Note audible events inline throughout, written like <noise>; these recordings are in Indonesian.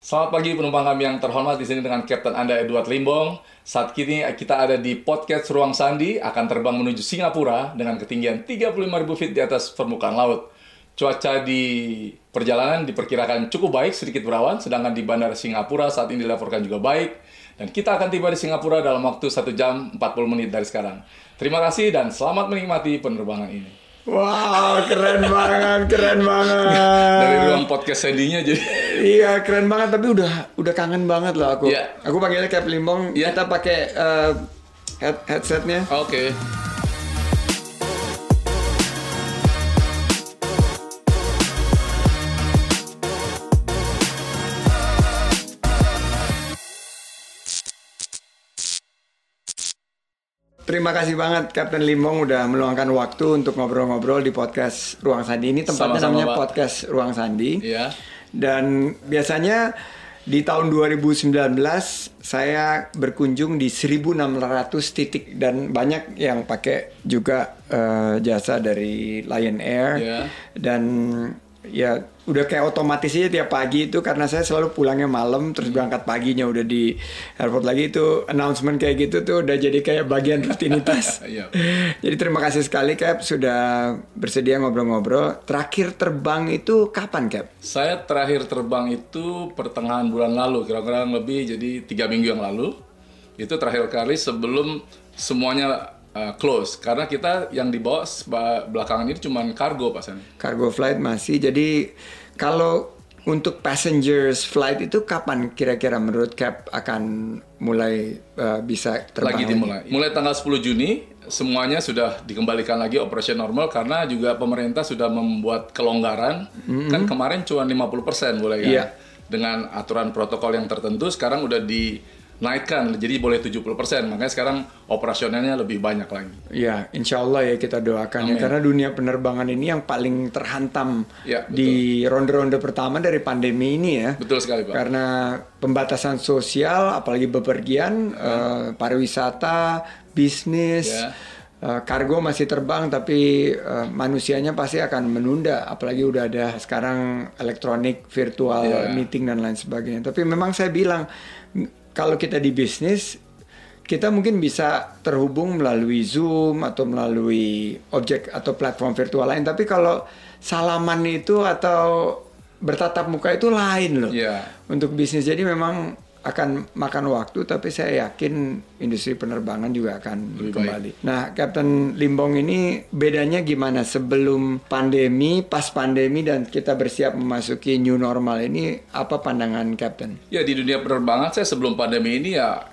Selamat pagi penumpang kami yang terhormat di sini dengan Kapten Anda Edward Limbong. Saat kini kita ada di podcast Ruang Sandi akan terbang menuju Singapura dengan ketinggian 35.000 feet di atas permukaan laut. Cuaca di perjalanan diperkirakan cukup baik, sedikit berawan, sedangkan di Bandara Singapura saat ini dilaporkan juga baik. Dan kita akan tiba di Singapura dalam waktu 1 jam 40 menit dari sekarang. Terima kasih dan selamat menikmati penerbangan ini. Wow, keren banget, keren banget. Dari ruang podcast Sandy-nya jadi. Iya, keren banget. Tapi udah udah kangen banget loh aku. Iya. Aku panggilnya Cap Limbong. Iya. Kita pakai eh, head headsetnya. Oke. Terima kasih banget Kapten Limbong udah meluangkan waktu untuk ngobrol-ngobrol di podcast Ruang Sandi. Ini tempatnya Sama-sama, namanya Pak. podcast Ruang Sandi. Iya. Dan biasanya di tahun 2019 saya berkunjung di 1600 titik dan banyak yang pakai juga eh, jasa dari Lion Air Iya. dan ya udah kayak otomatis aja tiap pagi itu karena saya selalu pulangnya malam terus berangkat paginya udah di airport lagi itu announcement kayak gitu tuh udah jadi kayak bagian rutinitas. <laughs> Iya. <laughs> Jadi terima kasih sekali Cap sudah bersedia ngobrol-ngobrol. Terakhir terbang itu kapan Cap? Saya terakhir terbang itu pertengahan bulan lalu, kira-kira lebih jadi tiga minggu yang lalu. Itu terakhir kali sebelum semuanya uh, close. Karena kita yang dibawa belakangan ini cuma kargo Pak Sani. Cargo flight masih. Jadi kalau untuk passengers flight itu kapan kira-kira menurut Cap akan mulai uh, bisa terbang Lagi dimulai. Mulai tanggal 10 Juni semuanya sudah dikembalikan lagi operasi normal karena juga pemerintah sudah membuat kelonggaran. Kan kemarin cuma 50% boleh kan. Iya. Dengan aturan protokol yang tertentu sekarang udah dinaikkan jadi boleh 70%. Makanya sekarang operasionalnya lebih banyak lagi. Ya, insya Allah ya kita doakan ya karena dunia penerbangan ini yang paling terhantam Ya, betul. di ronde-ronde pertama dari pandemi ini ya. Betul sekali, Pak. Karena pembatasan sosial, apalagi bepergian, eh, pariwisata, bisnis, Ya. eh, kargo masih terbang, tapi eh, manusianya pasti akan menunda. Apalagi udah ada sekarang elektronik, virtual Ya. meeting dan lain sebagainya. Tapi memang saya bilang kalau kita di bisnis kita mungkin bisa terhubung melalui Zoom atau melalui objek atau platform virtual lain. Tapi kalau salaman itu atau bertatap muka itu lain loh. Iya. Untuk bisnis jadi memang akan makan waktu, tapi saya yakin industri penerbangan juga akan Lebih kembali. Nah, Kapten Limbong ini bedanya gimana sebelum pandemi, pas pandemi dan kita bersiap memasuki new normal ini apa pandangan Kapten? Ya di dunia penerbangan saya sebelum pandemi ini ya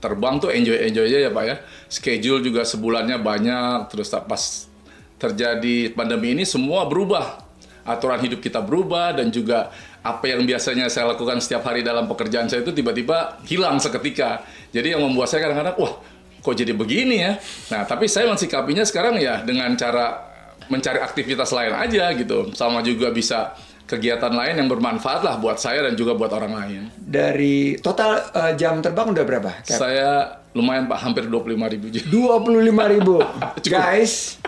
terbang tuh enjoy enjoy aja ya pak ya. Schedule juga sebulannya banyak. Terus pas terjadi pandemi ini semua berubah. Aturan hidup kita berubah dan juga apa yang biasanya saya lakukan setiap hari dalam pekerjaan saya itu tiba-tiba hilang seketika. Jadi yang membuat saya kadang-kadang wah kok jadi begini ya. Nah tapi saya mensikapinya sekarang ya dengan cara mencari aktivitas lain aja gitu. Sama juga bisa kegiatan lain yang bermanfaat lah buat saya dan juga buat orang lain. Dari total eh, jam terbang udah berapa? Cap? Saya lumayan Pak, hampir 25 ribu jam. 25 ribu. <laughs> Guys,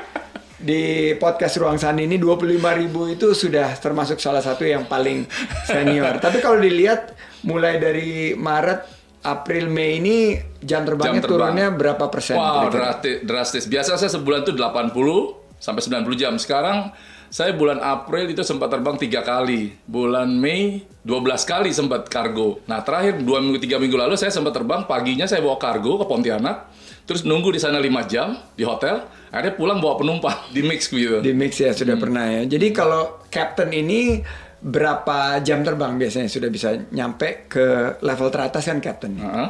di podcast Ruang Sandi ini 25 ribu itu sudah termasuk salah satu yang paling senior. Tapi kalau dilihat mulai dari Maret, April, Mei ini jam terbangnya Jam terbang. turunnya berapa persen? Wow, drastis, drastis. Biasa saya sebulan tuh 80 sampai 90 jam. Sekarang saya bulan April itu sempat terbang tiga kali. Bulan Mei 12 kali sempat kargo. Nah terakhir dua minggu tiga minggu lalu saya sempat terbang paginya saya bawa kargo ke Pontianak. Terus nunggu di sana 5 jam di hotel. Akhirnya pulang bawa penumpang <laughs> di mix gitu. Di mix ya Hmm. sudah pernah ya. Jadi kalau captain ini berapa jam terbang biasanya sudah bisa nyampe ke level teratas kan captain? Heeh.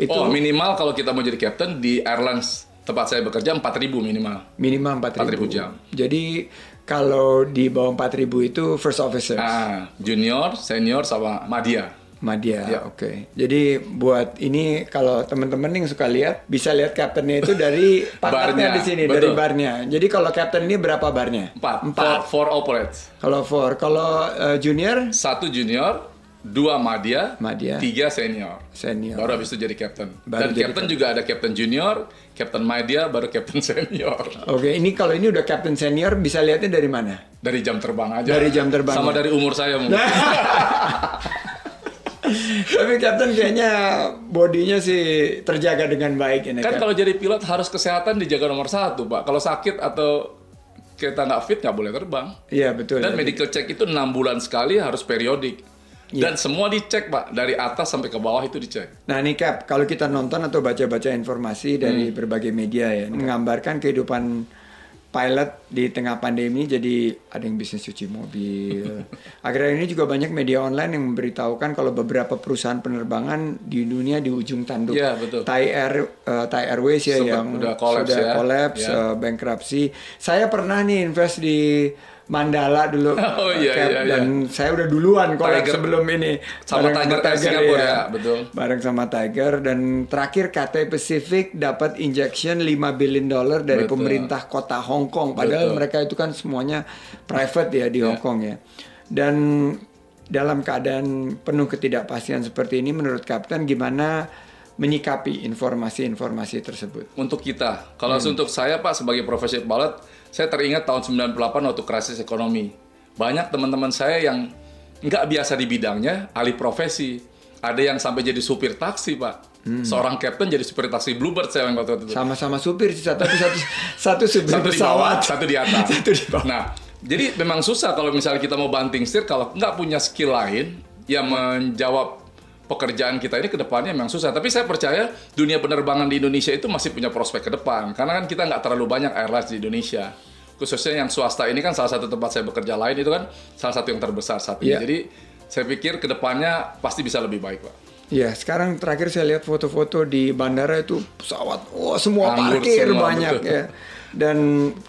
Itu- Oh minimal kalau kita mau jadi captain di airlines tempat saya bekerja 4.000 minimal. Minimal 4.000 4.000 jam. Jadi kalau di bawah 4.000 itu first officer. Ah, junior, senior sama madya. Madya, Ya. oke. Jadi buat ini kalau teman-teman yang suka lihat bisa lihat kaptennya itu dari <laughs> pangkatnya Barnya, di sini betul. dari barnya. Jadi kalau kapten ini berapa barnya? Empat. Empat. Four, four operates. Kalau four, kalau eh, junior Satu junior, dua madya, Madya. tiga senior. senior. Baru habis itu jadi captain. Baru Dan jadi captain juga ada captain junior, captain madya, baru captain <laughs> senior. Oke, ini kalau ini udah kapten senior bisa lihatnya dari mana? Dari jam terbang aja. Dari jam terbang, Sama ya. dari umur saya mungkin. <laughs> Tapi Captain kayaknya bodinya sih terjaga dengan baik ini. Kan kalau jadi pilot harus kesehatan dijaga nomor satu, Pak. Kalau sakit atau kita nggak fit nggak boleh terbang. Iya betul. Dan ya. medical check itu enam bulan sekali harus periodik. Iya. Dan semua dicek, Pak. Dari atas sampai ke bawah itu dicek. Nah ini Cap, kalau kita nonton atau baca-baca informasi dari Hmm. berbagai media ya, menggambarkan kehidupan pilot di tengah pandemi jadi ada yang bisnis cuci mobil. <laughs> Akhirnya ini juga banyak media online yang memberitahukan kalau beberapa perusahaan penerbangan di dunia di ujung tanduk. Iya, betul. Thai Air, eh, Thai Airways ya Sempat yang udah collapse sudah ya. collapse, Iya. eh, bankruptcy. Saya pernah nih invest di Mandala dulu, <laughs> Oh, iya, Cap, iya, iya. dan saya udah duluan Tiger. sebelum ini. Sama Bareng Tiger Air Singapura, ya, betul. bareng sama Tiger dan terakhir Cathay Pacific dapat injection 5 billion dollar dari Betul. pemerintah kota Hong Kong padahal Betul. mereka itu kan semuanya private ya di Hong Kong ya. Dan dalam keadaan penuh ketidakpastian seperti ini menurut Kapten gimana menyikapi informasi-informasi tersebut? Untuk kita, kalau Hmm. untuk saya Pak sebagai profesi pilot, saya teringat tahun 98 waktu krisis ekonomi. Banyak teman-teman saya yang nggak biasa di bidangnya, alih profesi. Ada yang sampai jadi supir taksi Pak. Hmm. Seorang kapten jadi supir taksi Bluebird saya yang waktu itu. Sama-sama supir sih tapi satu satu supir satu di bawah, pesawat. satu di atas. <laughs> Satu di bawah. Nah, jadi memang susah kalau misalnya kita mau banting setir kalau nggak punya skill lain yang menjawab pekerjaan kita ini ke depannya memang susah. Tapi saya percaya dunia penerbangan di Indonesia itu masih punya prospek ke depan karena kan kita nggak terlalu banyak airlines di Indonesia. Khususnya yang swasta ini kan salah satu tempat saya bekerja lain itu kan salah satu yang terbesar saat ini. Iya. Jadi saya pikir ke depannya pasti bisa lebih baik, Pak. Iya, sekarang terakhir saya lihat foto-foto di bandara itu pesawat, wah semua Anggur parkir semua, banyak betul. ya. Dan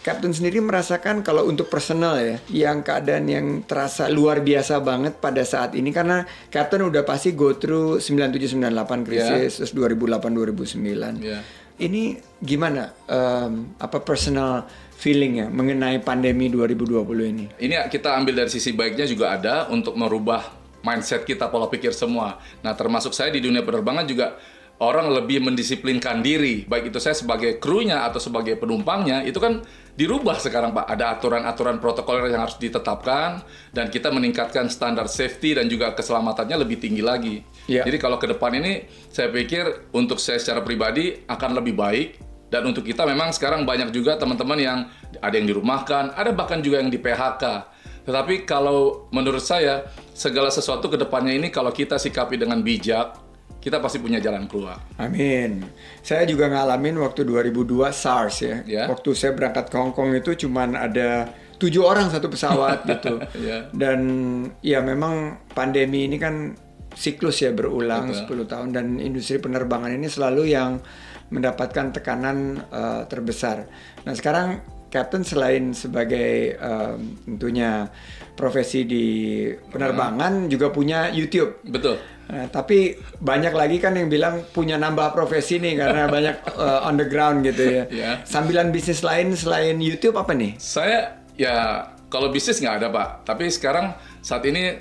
Captain sendiri merasakan kalau untuk personal ya, yang keadaan yang terasa luar biasa banget pada saat ini karena Captain udah pasti go through 9798 krisis, terus 2008 2009. Iya. Ini gimana em, apa personal feeling ya mengenai pandemi 2020 ini? ini kita ambil dari sisi baiknya juga ada untuk merubah mindset kita pola pikir semua. Nah, termasuk saya di dunia penerbangan juga orang lebih mendisiplinkan diri, baik itu saya sebagai krunya atau sebagai penumpangnya, itu kan dirubah sekarang Pak. Ada aturan-aturan protokoler yang harus ditetapkan dan kita meningkatkan standar safety dan juga keselamatannya lebih tinggi lagi. Iya. Jadi kalau ke depan ini saya pikir untuk saya secara pribadi akan lebih baik dan untuk kita memang sekarang banyak juga teman-teman yang ada yang dirumahkan, ada bahkan juga yang di PHK. Tetapi kalau menurut saya segala sesuatu ke depannya ini kalau kita sikapi dengan bijak, kita pasti punya jalan keluar. Amin. Saya juga ngalamin waktu 2002 SARS ya. Ya. Waktu saya berangkat ke Hong Kong itu cuman ada tujuh orang satu pesawat <laughs> gitu. Ya. Dan ya memang pandemi ini kan siklus ya berulang Betul. 10 tahun dan industri penerbangan ini selalu yang mendapatkan tekanan eh, terbesar. Nah sekarang Captain selain sebagai em, tentunya profesi di penerbangan juga punya YouTube. Betul. Nah, tapi banyak lagi kan yang bilang punya nambah profesi nih karena <laughs> banyak uh, on the ground gitu ya. Ya. Sambilan bisnis lain selain YouTube apa nih? Saya ya kalau bisnis nggak ada Pak, tapi sekarang saat ini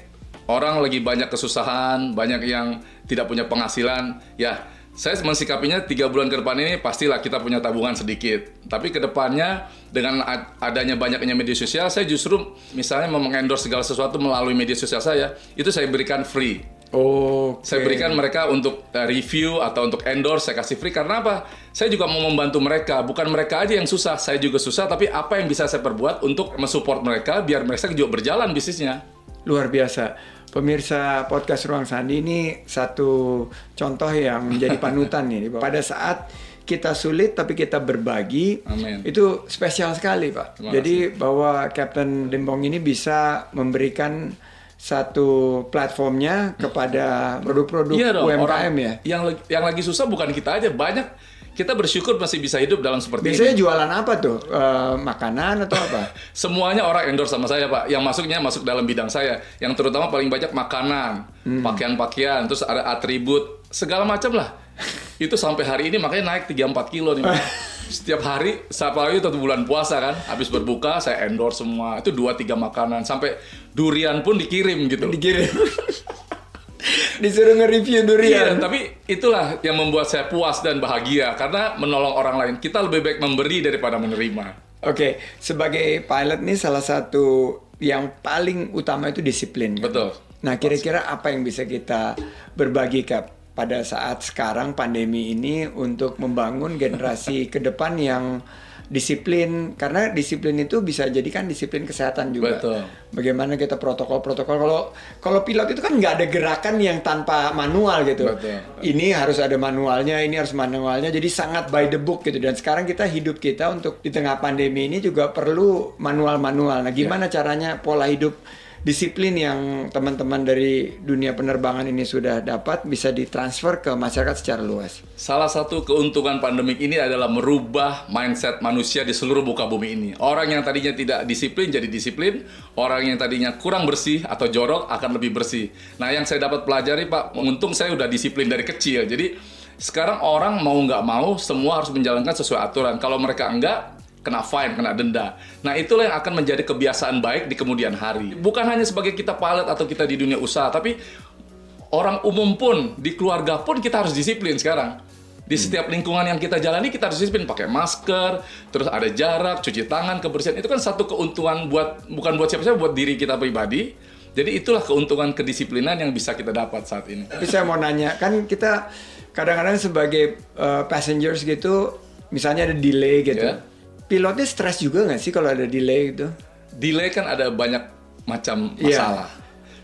orang lagi banyak kesusahan, banyak yang tidak punya penghasilan. Ya, saya mensikapinya tiga bulan ke depan ini pastilah kita punya tabungan sedikit. Tapi ke depannya dengan ad- adanya banyaknya media sosial, saya justru misalnya mau mengendorse segala sesuatu melalui media sosial saya, itu saya berikan free. Oh, Saya berikan mereka untuk uh, review atau untuk endorse saya kasih free karena apa? Saya juga mau membantu mereka, bukan mereka aja yang susah, saya juga susah tapi apa yang bisa saya perbuat untuk mensupport mereka biar mereka juga berjalan bisnisnya. luar biasa. Pemirsa podcast Ruang Sandi ini satu contoh yang menjadi <laughs> panutan nih. Pada saat kita sulit tapi kita berbagi, Amin. itu spesial sekali Pak. Terima Jadi bahwa Captain Dembong ini bisa memberikan satu platformnya kepada produk-produk Iya UMKM orang ya. yang yang lagi susah bukan kita aja, banyak kita bersyukur masih bisa hidup dalam seperti Biasanya ini. jualan apa tuh? Eh, makanan atau apa? <laughs> Semuanya orang endorse sama saya, Pak. Yang masuknya masuk dalam bidang saya. Yang terutama paling banyak makanan, Hmm. pakaian-pakaian, terus ada atribut, segala macam lah. Itu sampai hari ini makanya naik 3-4 kilo nih, Pak. <laughs> Setiap hari, apalagi itu bulan puasa kan, habis berbuka saya endorse semua. Itu 2-3 makanan, sampai durian pun dikirim gitu. Dikirim. <laughs> <laughs> Disuruh nge-review Iya, durian. tapi itulah yang membuat saya puas dan bahagia karena menolong orang lain. Kita lebih baik memberi daripada menerima. Oke, sebagai pilot nih salah satu yang paling utama itu disiplin. kan? Betul. Nah, kira-kira apa yang bisa kita berbagi Kap pada saat sekarang pandemi ini untuk membangun generasi ke depan yang disiplin karena disiplin itu bisa jadi kan disiplin kesehatan juga. Betul. Bagaimana kita protokol-protokol kalau kalau pilot itu kan nggak ada gerakan yang tanpa manual gitu. Betul. Ini harus ada manualnya, ini harus manualnya. Jadi sangat by the book gitu. Dan sekarang kita hidup kita untuk di tengah pandemi ini juga perlu manual-manual. Nah, gimana caranya pola hidup disiplin yang teman-teman dari dunia penerbangan ini sudah dapat bisa ditransfer ke masyarakat secara luas. Salah satu keuntungan pandemik ini adalah merubah mindset manusia di seluruh muka bumi ini. Orang yang tadinya tidak disiplin jadi disiplin, orang yang tadinya kurang bersih atau jorok akan lebih bersih. Nah, yang saya dapat pelajari Pak, untung saya udah disiplin dari kecil. Jadi sekarang orang mau nggak mau semua harus menjalankan sesuai aturan. Kalau mereka enggak, kena fine, kena denda. Nah, itulah yang akan menjadi kebiasaan baik di kemudian hari. Bukan hanya sebagai kita pilot atau kita di dunia usaha, tapi orang umum pun, di keluarga pun kita harus disiplin sekarang. Di setiap lingkungan yang kita jalani kita harus disiplin pakai masker, terus ada jarak, cuci tangan, kebersihan. Itu kan satu keuntungan buat bukan buat siapa-siapa, buat diri kita pribadi. Jadi itulah keuntungan kedisiplinan yang bisa kita dapat saat ini. Tapi saya mau nanya, kan kita kadang-kadang sebagai uh, passengers gitu, misalnya ada delay gitu. Ya. Pilotnya stres juga nggak sih kalau ada delay gitu? delay kan ada banyak macam Iya. masalah.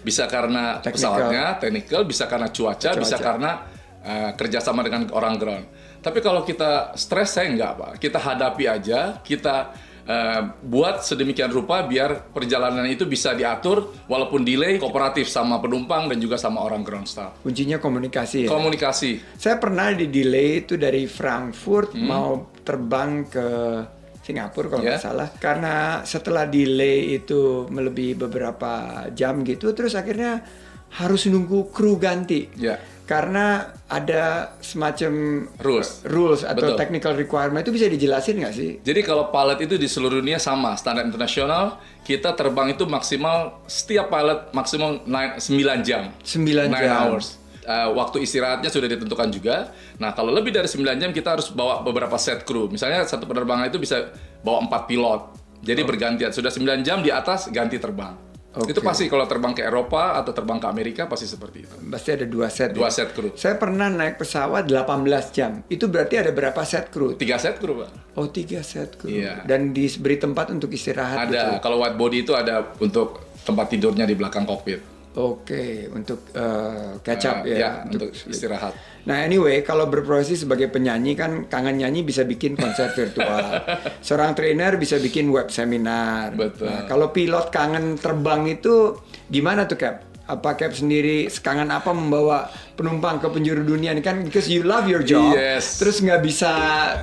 Bisa karena Technical. pesawatnya, technical, bisa karena cuaca, bisa Cuaca. karena uh, kerjasama dengan orang ground. Tapi kalau kita stres, saya enggak pak. Kita hadapi aja, kita uh, buat sedemikian rupa biar perjalanan itu bisa diatur walaupun delay, kooperatif sama penumpang dan juga sama orang ground staff. Kuncinya komunikasi ya. Komunikasi. Saya pernah di delay itu dari Frankfurt Hmm. mau terbang ke Singapura kalau nggak Ya. salah. Karena setelah delay itu melebihi beberapa jam gitu, terus akhirnya harus nunggu kru ganti. Ya. Karena ada semacam Rules. rules atau Betul. technical requirement itu bisa dijelasin nggak sih? Jadi kalau pilot itu di seluruh dunia sama, standar internasional, kita terbang itu maksimal, setiap pilot maksimal 9 jam. 9 Nine jam. hours. Uh, waktu istirahatnya sudah ditentukan juga. Nah, kalau lebih dari 9 jam kita harus bawa beberapa set kru. Misalnya satu penerbangan itu bisa bawa 4 pilot. Jadi bergantian. Sudah 9 jam di atas ganti terbang. Oke. Itu pasti kalau terbang ke Eropa atau terbang ke Amerika pasti seperti itu. Pasti ada dua set. Dua ya? set kru. Saya pernah naik pesawat 18 jam. Itu berarti ada berapa set kru? Tiga set kru, Pak. Oh tiga set kru. Iya. Dan diberi tempat untuk istirahat. Ada. gitu. Kalau wide body itu ada untuk tempat tidurnya di belakang kokpit. Oke, untuk uh, catch up Uh, ya. untuk istirahat. Nah anyway, kalau berprofesi sebagai penyanyi kan kangen nyanyi bisa bikin konser virtual. <laughs> Seorang trainer bisa bikin web seminar. Betul. Nah, kalau pilot kangen terbang itu gimana tuh Cap? Apa Cap sendiri kangen apa membawa penumpang ke penjuru dunia ini kan because you love your job. Yes. Terus nggak bisa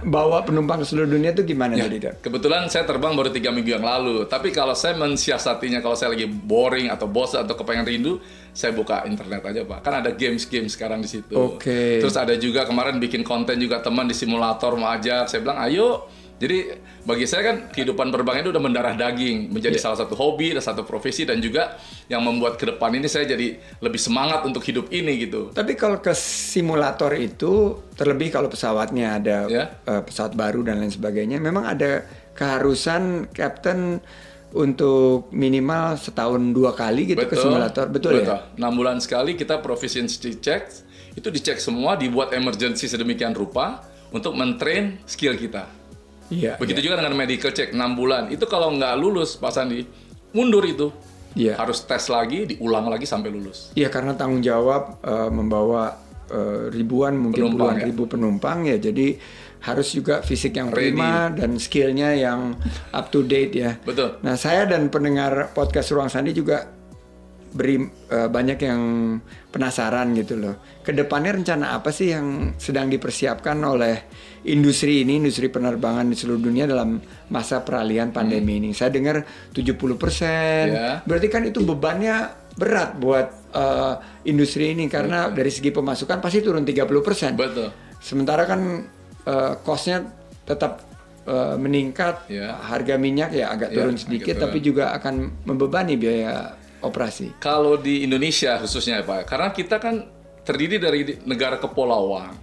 bawa penumpang ke seluruh dunia itu gimana Ya, jadi kebetulan saya terbang baru tiga minggu yang lalu. Tapi kalau saya mensiasatinya, kalau saya lagi boring atau bosan atau kepengen rindu, saya buka internet aja pak. Kan ada games-games sekarang di situ. Oke. Terus ada juga kemarin bikin konten juga teman di simulator mau ajak. Saya bilang ayo. Jadi bagi saya kan kehidupan penerbangan itu udah mendarah daging, menjadi Iya. salah satu hobi dan satu profesi dan juga yang membuat ke depan ini saya jadi lebih semangat untuk hidup ini gitu. Tapi kalau ke simulator itu terlebih kalau pesawatnya ada Ya. eh, pesawat baru dan lain sebagainya, memang ada keharusan kapten untuk minimal setahun dua kali gitu ke simulator, betul, ya? 6 bulan sekali kita proficiency check, itu dicek semua, dibuat emergency sedemikian rupa untuk mentrain skill kita. Iya. Begitu juga dengan medical check 6 bulan. Itu kalau nggak lulus Pak Sandi, mundur itu. Iya. Harus tes lagi, diulang lagi sampai lulus. Iya karena tanggung jawab eh, membawa eh, ribuan mungkin Penumpang, puluhan ya. ribu penumpang ya, jadi harus juga fisik yang Ready. prima dan skillnya yang up to date ya. Betul. Nah saya dan pendengar podcast Ruang Sandi juga beri eh, banyak yang penasaran gitu loh. Ke depannya rencana apa sih yang sedang dipersiapkan oleh industri ini, industri penerbangan di seluruh dunia dalam masa peralihan pandemi ini? Saya dengar 70%. Ya. Berarti kan itu bebannya berat buat eh, industri ini karena dari segi pemasukan pasti turun 30%. Betul. Sementara kan eh, cost-nya tetap eh, meningkat, Ya. harga minyak ya agak Ya, turun agak sedikit, turun. tapi juga akan membebani biaya operasi. Kalau di Indonesia khususnya Pak, karena kita kan terdiri dari negara kepulauan.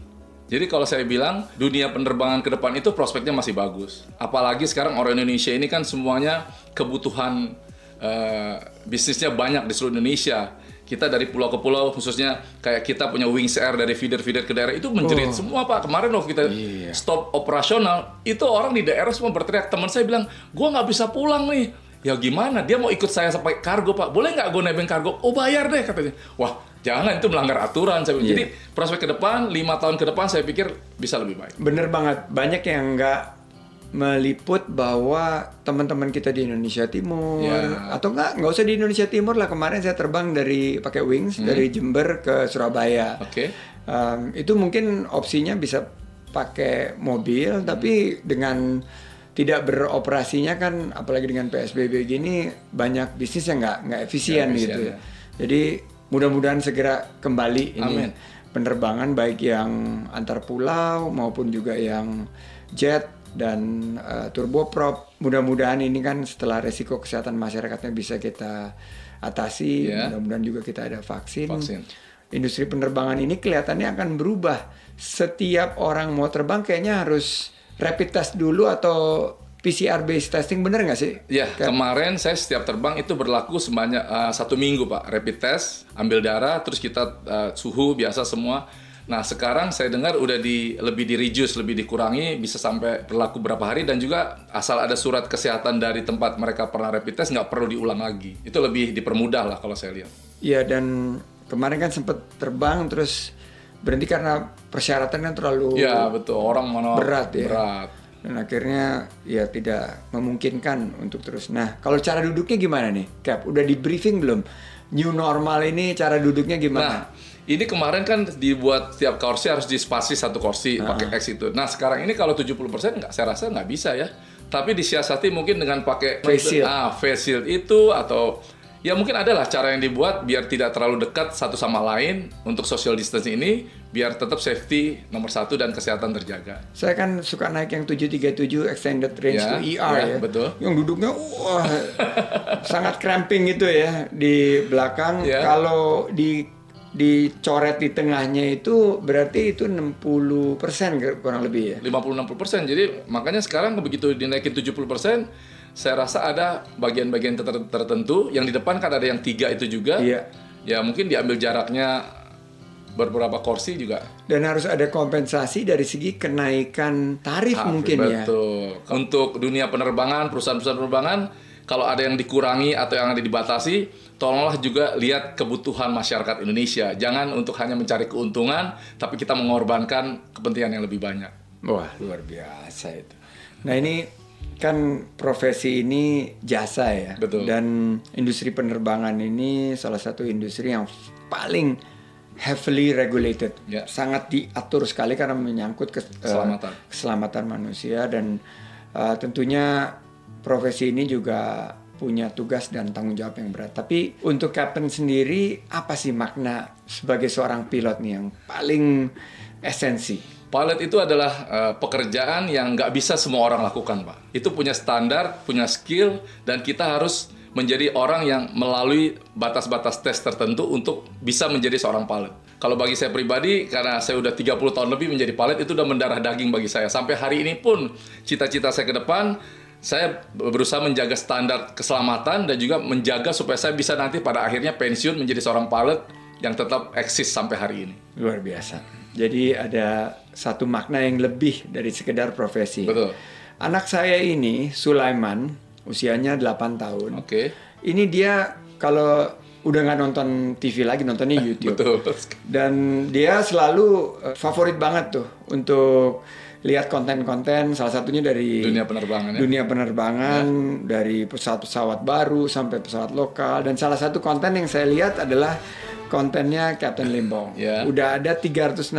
Jadi kalau saya bilang dunia penerbangan ke depan itu prospeknya masih bagus. Apalagi sekarang orang Indonesia ini kan semuanya kebutuhan eh, bisnisnya banyak di seluruh Indonesia. kita dari pulau ke pulau khususnya kayak kita punya Wings Air dari feeder-feeder ke daerah itu menjerit Oh. semua Pak. Kemarin waktu kita Iya. stop operasional, itu orang di daerah semua berteriak. Teman saya bilang, gua nggak bisa pulang nih. Ya gimana? Dia mau ikut saya sampai kargo Pak. Boleh nggak gue nebeng kargo? Oh bayar deh katanya. Wah jangan itu melanggar aturan. Saya. Iya. Jadi prospek ke depan, lima tahun ke depan saya pikir bisa lebih baik. Bener banget, banyak yang nggak meliput bahwa teman-teman kita di Indonesia Timur Ya. atau nggak nggak usah di Indonesia Timur lah kemarin saya terbang dari pakai Wings Hmm. dari Jember ke Surabaya. Oke. Um, itu mungkin opsinya bisa pakai mobil, Hmm. tapi dengan tidak beroperasinya kan, apalagi dengan PSBB gini banyak bisnis yang nggak nggak efisien, Nggak efisien, gitu. ya. Jadi mudah-mudahan segera kembali ini Amin. penerbangan baik yang antar pulau maupun juga yang jet dan uh, turboprop. Mudah-mudahan ini kan setelah resiko kesehatan masyarakatnya bisa kita atasi. Ya. Mudah-mudahan juga kita ada vaksin. Vaksin. Industri penerbangan ini kelihatannya akan berubah. Setiap orang mau terbang kayaknya harus rapid test dulu atau PCR based testing bener nggak sih? Ya, kemarin saya setiap terbang itu berlaku sebanyak eh, satu minggu Pak, rapid test, ambil darah, terus kita eh, suhu biasa semua. Nah sekarang saya dengar udah di lebih di reduce, lebih dikurangi, bisa sampai berlaku berapa hari dan juga asal ada surat kesehatan dari tempat mereka pernah rapid test nggak perlu diulang lagi. Itu lebih dipermudah lah kalau saya lihat. Iya dan kemarin kan sempat terbang terus berhenti karena persyaratannya terlalu Ya betul, orang mana berat ya. Berat. Dan akhirnya ya tidak memungkinkan untuk terus. Nah kalau cara duduknya gimana nih, Cap? Udah di briefing belum? New normal ini cara duduknya Nah, gimana? ini kemarin kan dibuat tiap kursi harus dispasi satu kursi pakai X itu. Nah, sekarang ini kalau 70% nggak saya rasa nggak bisa ya. Tapi disiasati mungkin dengan pakai Face shield. Ah, face shield itu atau ya mungkin adalah cara yang dibuat biar tidak terlalu dekat satu sama lain untuk social distancing ini biar tetap safety nomor satu dan kesehatan terjaga. Saya kan suka naik yang 737 extended range Ya, to ER ya, ya. betul. Yang duduknya wah <laughs> sangat cramping gitu ya di belakang. Ya. Kalau di dicoret di tengahnya itu berarti itu 60% kurang lebih ya. 50-60%. Jadi makanya sekarang begitu dinaikin 70%, saya rasa ada bagian-bagian ter- tertentu yang di depan kan ada yang tiga itu juga. Iya. Ya mungkin diambil jaraknya beberapa kursi juga. Dan harus ada kompensasi dari segi kenaikan tarif Ah, mungkin ya. Betul. Untuk dunia penerbangan, perusahaan-perusahaan penerbangan, kalau ada yang dikurangi atau yang ada dibatasi, tolonglah juga lihat kebutuhan masyarakat Indonesia. Jangan untuk hanya mencari keuntungan, tapi kita mengorbankan kepentingan yang lebih banyak. Wah, luar biasa itu. Nah, ini kan profesi ini jasa ya. Betul. Dan industri penerbangan ini salah satu industri yang paling heavily regulated. Ya. Sangat diatur sekali karena menyangkut kes- eh, Keselamatan. keselamatan manusia dan eh, tentunya profesi ini juga punya tugas dan tanggung jawab yang berat. Tapi untuk Captain sendiri apa sih makna sebagai seorang pilot nih yang paling esensi? Pilot itu adalah eh, pekerjaan yang nggak bisa semua orang lakukan, Pak. Itu punya standar, punya skill, dan kita harus menjadi orang yang melalui batas-batas tes tertentu untuk bisa menjadi seorang pilot. Kalau bagi saya pribadi, karena saya udah 30 tahun lebih menjadi pilot, itu udah mendarah daging bagi saya. Sampai hari ini pun, cita-cita saya ke depan, saya berusaha menjaga standar keselamatan dan juga menjaga supaya saya bisa nanti pada akhirnya pensiun menjadi seorang pilot yang tetap eksis sampai hari ini. Luar biasa. Jadi ada satu makna yang lebih dari sekedar profesi. Betul. Anak saya ini, Sulaiman, usianya 8 tahun. Oke. Ini dia kalau udah nggak nonton TV lagi, nontonnya YouTube. Betul. Dan dia selalu eh, favorit banget tuh untuk lihat konten-konten salah satunya dari Dunia penerbangan ya. dunia penerbangan dari pesawat-pesawat baru sampai pesawat lokal dan salah satu konten yang saya lihat adalah kontennya Captain Limbong. <laughs> Ya. Udah ada 366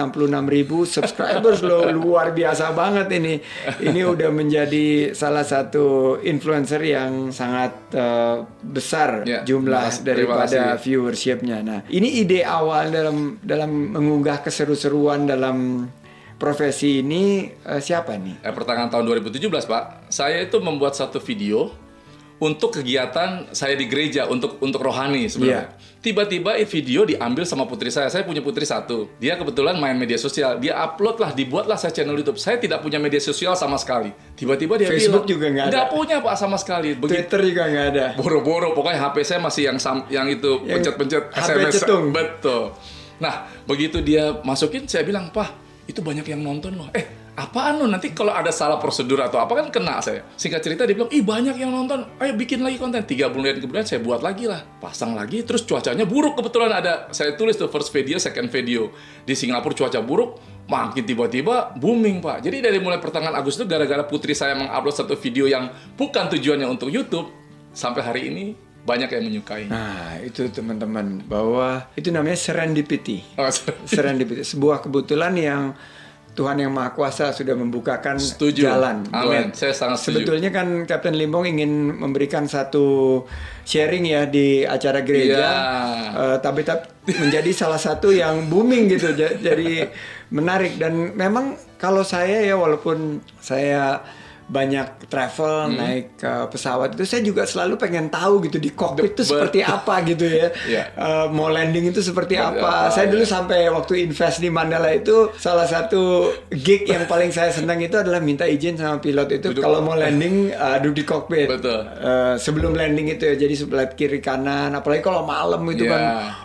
ribu subscribers loh, <laughs> luar biasa banget ini. Ini udah menjadi salah satu influencer yang sangat eh, besar terima jumlah terima daripada viewershipnya. Nah, ini ide awal dalam dalam mengunggah keseru-seruan dalam profesi ini eh, siapa nih? eh, pertengahan tahun 2017 Pak, saya itu membuat satu video untuk kegiatan saya di gereja untuk untuk rohani sebenarnya. Tiba-tiba eh, video diambil sama putri saya. Saya punya putri satu. Dia kebetulan main media sosial. Dia upload lah, dibuatlah saya channel YouTube. Saya tidak punya media sosial sama sekali. Tiba-tiba dia Facebook bilang, juga nggak ada. Nggak punya pak sama sekali. Begitu Twitter juga nggak ada. boro-boro pokoknya HP saya masih yang sam- yang itu pencet-pencet HP SMS cetung. betul nah begitu dia masukin saya bilang pak itu banyak yang nonton loh eh apaan lo nanti kalau ada salah prosedur atau apa kan kena saya. Singkat cerita dia bilang ih banyak yang nonton. Ayo bikin lagi konten. Tiga bulan kemudian saya buat lagi lah. Pasang lagi terus cuacanya buruk kebetulan. Ada saya tulis tuh first video second video. Di Singapura cuaca buruk makin tiba-tiba booming pak. Jadi dari mulai pertengahan Agustus gara-gara putri saya mengupload satu video yang bukan tujuannya untuk YouTube sampai hari ini banyak yang menyukai. Nah, itu teman-teman bahwa itu namanya serendipity. Oh, <laughs> serendipity, sebuah kebetulan yang Tuhan yang Maha Kuasa sudah membukakan Setuju. jalan. Amin. buat- Saya sangat setuju. Sebetulnya kan Kapten Limbong ingin memberikan satu sharing ya di acara gereja. Iya. Eh, tapi tapi menjadi salah satu yang booming gitu. Ja- Jadi menarik dan memang kalau saya ya walaupun saya banyak travel Hmm. naik ke pesawat itu saya juga selalu pengen tahu gitu di cockpit itu seperti apa gitu ya <laughs> Iya. Eh, mau landing itu seperti apa. apa, Saya dulu ya. sampai waktu invest di Mandala itu salah satu gig yang paling saya senang itu adalah minta izin sama pilot itu Duduk. kalau mau landing uh, duduk di cockpit. Betul. Eh, sebelum landing itu ya jadi sebelah kiri kanan apalagi kalau malam itu Iya. kan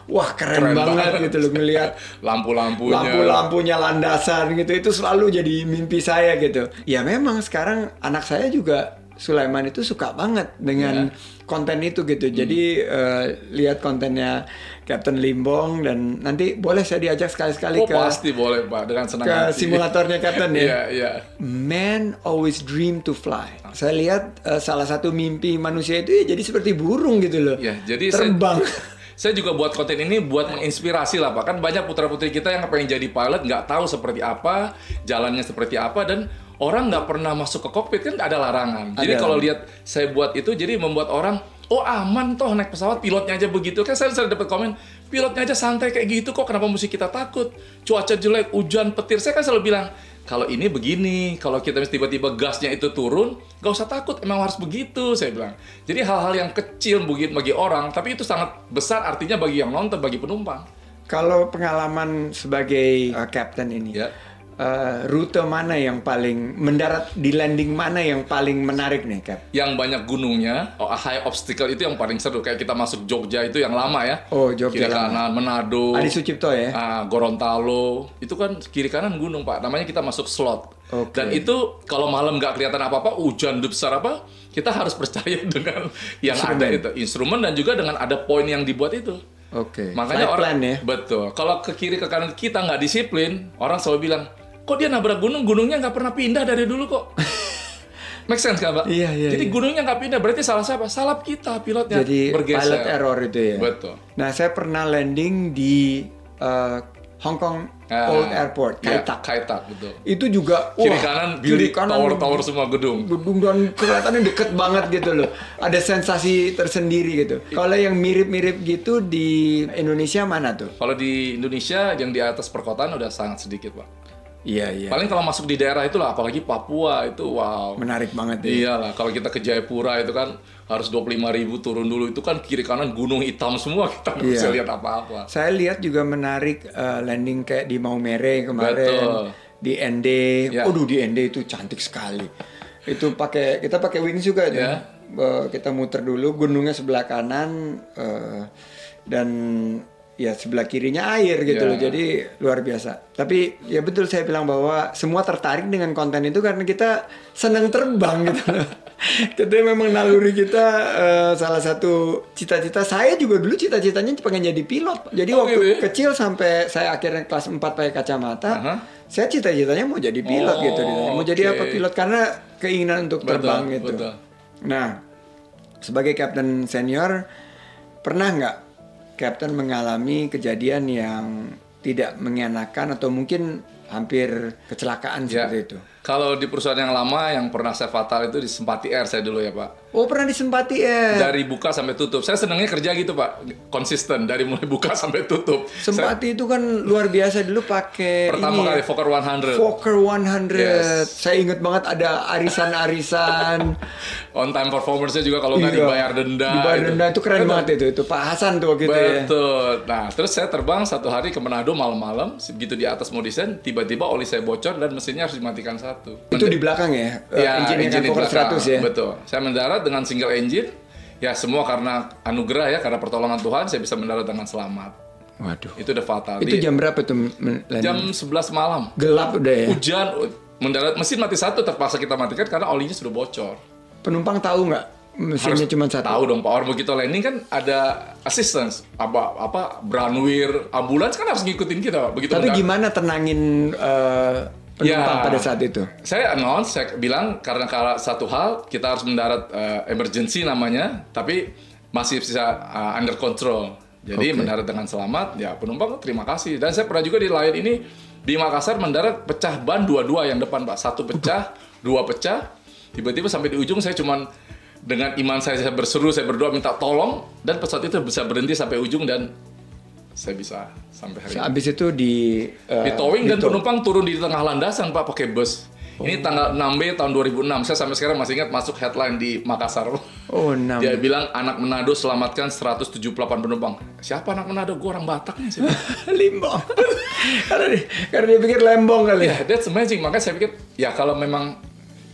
wah keren, Keren banget, banget. gitu loh ngelihat <laughs> Lampu-lampunya. lampu-lampunya landasan gitu itu selalu jadi mimpi saya gitu. Ya memang sekarang anak saya juga Sulaiman itu suka banget dengan Iya. konten itu gitu. Hmm. Jadi eh, lihat kontennya Captain Limbong dan nanti boleh saya diajak sekali-sekali Oh ke pasti boleh pak dengan senang ke hati. simulatornya Captain ya. <laughs> Iya iya. Man always dream to fly. Saya lihat eh, salah satu mimpi manusia itu ya jadi seperti burung gitu loh. Ya, jadi saya- terbang. <laughs> Saya juga buat konten ini buat menginspirasi lah pak. Kan banyak putra putri kita yang pengen jadi pilot nggak tahu seperti apa, jalannya seperti apa dan orang nggak pernah masuk ke kokpit kan ada larangan. Jadi Ada. kalau lihat saya buat itu jadi membuat orang oh aman toh naik pesawat pilotnya aja begitu kan saya sering dapat komen pilotnya aja santai kayak gitu kok kenapa mesti kita takut cuaca jelek hujan petir saya kan selalu bilang kalau ini begini kalau kita tiba-tiba gasnya itu turun gak usah takut emang harus begitu saya bilang jadi hal-hal yang kecil bagi bagi orang tapi itu sangat besar artinya bagi yang nonton bagi penumpang Kalau pengalaman sebagai uh, captain ini, Ya. Uh, rute mana yang paling mendarat di landing mana yang paling menarik nih, Cap? yang banyak gunungnya oh, high obstacle itu yang paling seru kayak kita masuk Jogja itu yang lama ya Oh, Jogja kiri lama. kanan Manado Adi Sucipto ya? Ah, Gorontalo itu kan kiri kanan gunung pak namanya kita masuk slot Oke. dan itu kalau malam nggak kelihatan apa apa hujan besar apa kita harus <laughs> percaya dengan yang ada Instrumen. itu instrumen dan juga dengan ada poin yang dibuat itu Oke. makanya Flight orang plan ya? betul kalau ke kiri ke kanan kita nggak disiplin orang selalu bilang kok dia nabrak gunung gunungnya nggak pernah pindah dari dulu kok <laughs> make sense kan pak Iya, iya, jadi iya. gunungnya nggak pindah berarti salah siapa salah kita pilotnya Jadi bergeser pilot error itu ya. betul Nah, saya pernah landing di uh, Hong Kong Ah, Old Airport, ya, Kai Tak. Kai Tak, betul Itu juga kiri wah, kanan kiri building kanan tower tower semua gedung gedung dan kelihatannya deket banget gitu loh. Ada sensasi tersendiri gitu. Kalau yang mirip-mirip gitu di Indonesia mana tuh? kalau di Indonesia yang di atas perkotaan udah sangat sedikit pak Iya, iya. paling kalau masuk di daerah itu lah apalagi Papua itu wow Menarik banget ya. Iyalah, kalau kita ke Jayapura itu kan harus 25.000 ribu turun dulu itu kan kiri kanan gunung hitam semua <laughs> kita nggak Iya. bisa lihat apa-apa. Saya lihat juga menarik eh, landing kayak di Maumere kemarin, Betul. di ND. Ya. Waduh di ND itu cantik sekali. Itu pakai kita pakai wings juga. Ya. Eh, kita muter dulu gunungnya sebelah kanan eh, dan ya sebelah kirinya air gitu Ya. loh. Jadi luar biasa. Tapi ya betul saya bilang bahwa semua tertarik dengan konten itu karena kita senang terbang gitu loh. <laughs> Kita memang naluri kita eh, salah satu cita-cita saya juga dulu cita-citanya pengen jadi pilot. Jadi Oh, waktu gitu ya? kecil sampai saya akhirnya kelas 4 pakai kacamata, Aha. saya cita-citanya mau jadi pilot Oh, gitu. Mau jadi oke. apa pilot karena keinginan untuk Betul, terbang gitu. betul. Nah, sebagai kapten senior pernah nggak kapten mengalami kejadian yang tidak mengenakan atau mungkin hampir kecelakaan Ya. seperti itu. Kalau di perusahaan yang lama yang pernah saya fatal itu di Sempati Air saya dulu ya Pak. Oh pernah disempati ya? Dari buka sampai tutup. Saya senangnya kerja gitu Pak, konsisten dari mulai buka <laughs> sampai tutup. Saya, Sempati itu kan luar biasa dulu pakai pertama ini kali Fokker 100. Fokker 100. Yes. Saya ingat banget ada arisan-arisan. <laughs> On time performance-nya juga kalau nggak Iya. dibayar denda. Dibayar itu. denda itu keren banget itu. Itu Pak Hasan tuh gitu ya. Betul. Nah, terus saya terbang satu hari ke Manado malam-malam, begitu di atas mau desain, tiba-tiba oli saya bocor dan mesinnya harus dimatikan satu. Itu di belakang ya? Eh, Ya, engine-nya engine kan di belakang. 100 ya? Betul. Saya mendarat dengan single engine. Ya, semua karena anugerah ya, karena pertolongan Tuhan, saya bisa mendarat dengan selamat. Waduh. Itu udah fatal. Itu Di- jam berapa tuh? landing? jam 11 malam. Gelap udah ya? Hujan, mendarat mesin mati satu terpaksa kita matikan karena olinya sudah bocor. Penumpang tahu nggak mesinnya cuma satu? Tahu dong Pak, orang begitu landing kan ada assistance, apa apa branwir, ambulans kan harus ngikutin kita Pak. Begitu Tapi mendarat- gimana tenangin eh, penumpang Ya. pada saat itu? Saya announce, saya bilang karena kalau satu hal kita harus mendarat eh, emergency namanya, tapi masih bisa uh, under control. Jadi Oke. mendarat dengan selamat, ya penumpang terima kasih. Dan saya pernah juga di Lion ini di Makassar mendarat pecah ban dua-dua yang depan Pak, satu pecah, dua pecah. Tiba-tiba sampai di ujung saya cuman dengan iman saya, saya berseru, saya berdoa minta tolong dan pesawat itu bisa berhenti sampai ujung dan saya bisa sampai hari ini. Habis itu di eh, Di towing dan tow. penumpang turun di tengah landasan Pak pakai bus. Ini tanggal 6 Mei tahun 2006. Saya sampai sekarang masih ingat masuk headline di Makassar. Oh, enam. Dia bilang anak Manado selamatkan 178 penumpang. Siapa anak Manado? Gue orang Batak nih. Saya bilang. <laughs> Limbong. <laughs> karena, dia, karena dia pikir lembong kali. Ya, that's amazing. Makanya saya pikir ya kalau memang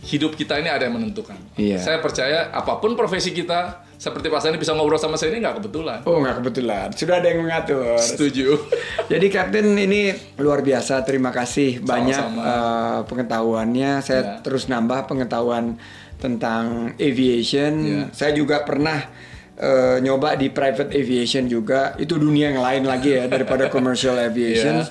hidup kita ini ada yang menentukan. Iya. Saya percaya apa pun profesi kita, seperti Pak Sani bisa ngobrol sama saya ini nggak kebetulan. Oh nggak kebetulan, sudah ada yang mengatur. Setuju. <laughs> Jadi Kapten ini luar biasa, terima kasih banyak Sama-sama. eh, pengetahuannya. Saya Ya. terus nambah pengetahuan tentang aviation. Ya. Saya juga pernah eh, nyoba di private aviation juga. Itu dunia yang lain lagi ya daripada <laughs> commercial aviation. Ya.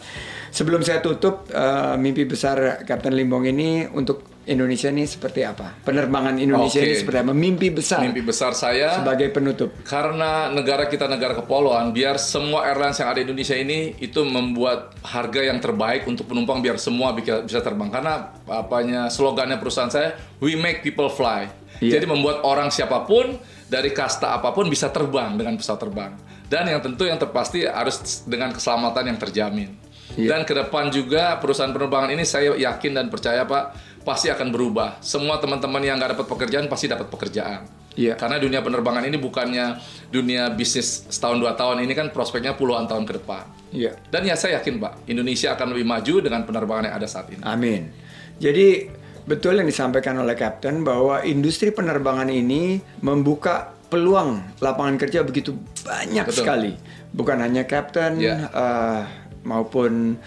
Sebelum saya tutup, eh, mimpi besar Kapten Limbong ini untuk Indonesia ini seperti apa? Penerbangan Indonesia Oke. ini seperti apa? Mimpi besar Mimpi besar saya sebagai penutup. Karena negara kita negara kepulauan, biar semua airlines yang ada di Indonesia ini itu membuat harga yang terbaik untuk penumpang biar semua bisa, terbang. Karena apanya slogannya perusahaan saya, we make people fly. Iya. Jadi membuat orang siapa pun dari kasta apa pun bisa terbang dengan pesawat terbang. Dan yang tentu yang terpasti harus dengan keselamatan yang terjamin. Iya. Dan ke depan juga perusahaan penerbangan ini saya yakin dan percaya Pak pasti akan berubah. Semua teman-teman yang nggak dapat pekerjaan pasti dapat pekerjaan. Iya. Karena dunia penerbangan ini bukannya dunia bisnis setahun dua tahun ini kan prospeknya puluhan tahun ke depan. Iya. Dan ya saya yakin Pak, Indonesia akan lebih maju dengan penerbangan yang ada saat ini. Amin. Jadi betul yang disampaikan oleh Kapten bahwa industri penerbangan ini membuka peluang lapangan kerja begitu banyak Betul. sekali. Bukan hanya Kapten Ya. eh, maupun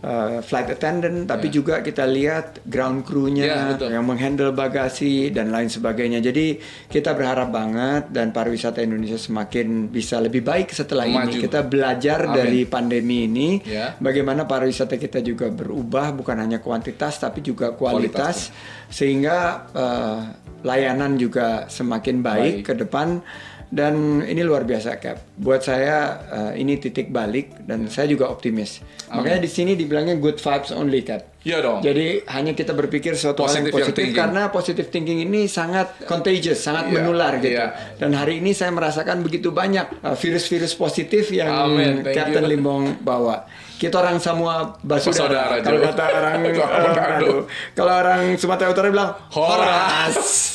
eh, flight attendant, tapi juga kita lihat ground Ya, crew-nya betul. yang menghandle bagasi dan lain sebagainya. Jadi kita berharap banget dan pariwisata Indonesia semakin bisa lebih baik setelah Maju. ini. Kita belajar Amin. dari pandemi ini Ya. bagaimana pariwisata kita juga berubah bukan hanya kuantitas tapi juga kualitas, Kualitas, sehingga eh, layanan juga semakin baik, Baik. ke depan dan ini luar biasa Cap. Buat saya eh, ini titik balik dan Ya. saya juga optimis. Makanya di sini dibilangnya good vibes only Cap. Iya dong. Jadi hanya kita berpikir suatu hal yang yang positif thinking. karena positive thinking ini sangat contagious, sangat Iya, menular gitu. iya. Dan hari ini saya merasakan begitu banyak uh, virus-virus positif yang Amin, Captain. Limbong bawa. Kita orang semua. Bersaudara, Kalau kata orang <laughs> uh. Kalau orang Sumatera Utara bilang Horas.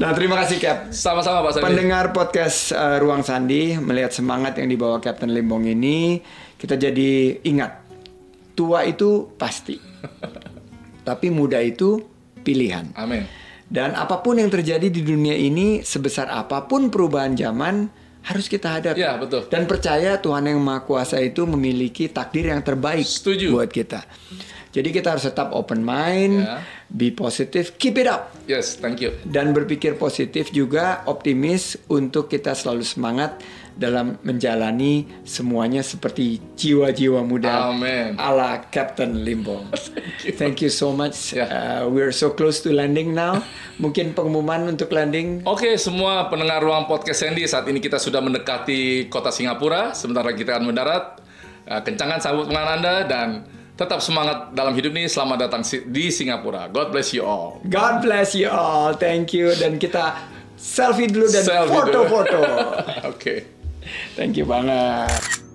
nah, terima kasih Cap. Sama-sama Pak Sandi. Pendengar podcast uh, Ruang Sandi melihat semangat yang dibawa Captain Limbong ini, kita jadi ingat tua itu pasti, <laughs> tapi muda itu pilihan. Amin. Dan apa pun yang terjadi di dunia ini, sebesar apa pun perubahan zaman, harus kita hadapi. Ya, betul. Dan percaya Tuhan yang Maha Kuasa itu memiliki takdir yang terbaik Setuju. buat kita. Jadi kita harus tetap open mind, Ya. be positive, keep it up Yes, thank you. dan berpikir positif juga optimis untuk kita selalu semangat dalam menjalani semuanya seperti jiwa-jiwa muda Amin. ala Captain Limbong. <laughs> Thank you so much. Ya. Uh, we're so close to landing now. <laughs> Mungkin pengumuman untuk landing. Oke, semua pendengar ruang podcast Sandy, saat ini kita sudah mendekati kota Singapura. Sebentar lagi kita akan mendarat. Eh, Kencangkan sambut tangan Anda dan Tetap semangat dalam hidup nih. Selamat datang di Singapura. God bless you all. God bless you all. Thank you. Dan kita selfie dulu dan foto-foto. <laughs> Oke. Thank you banget.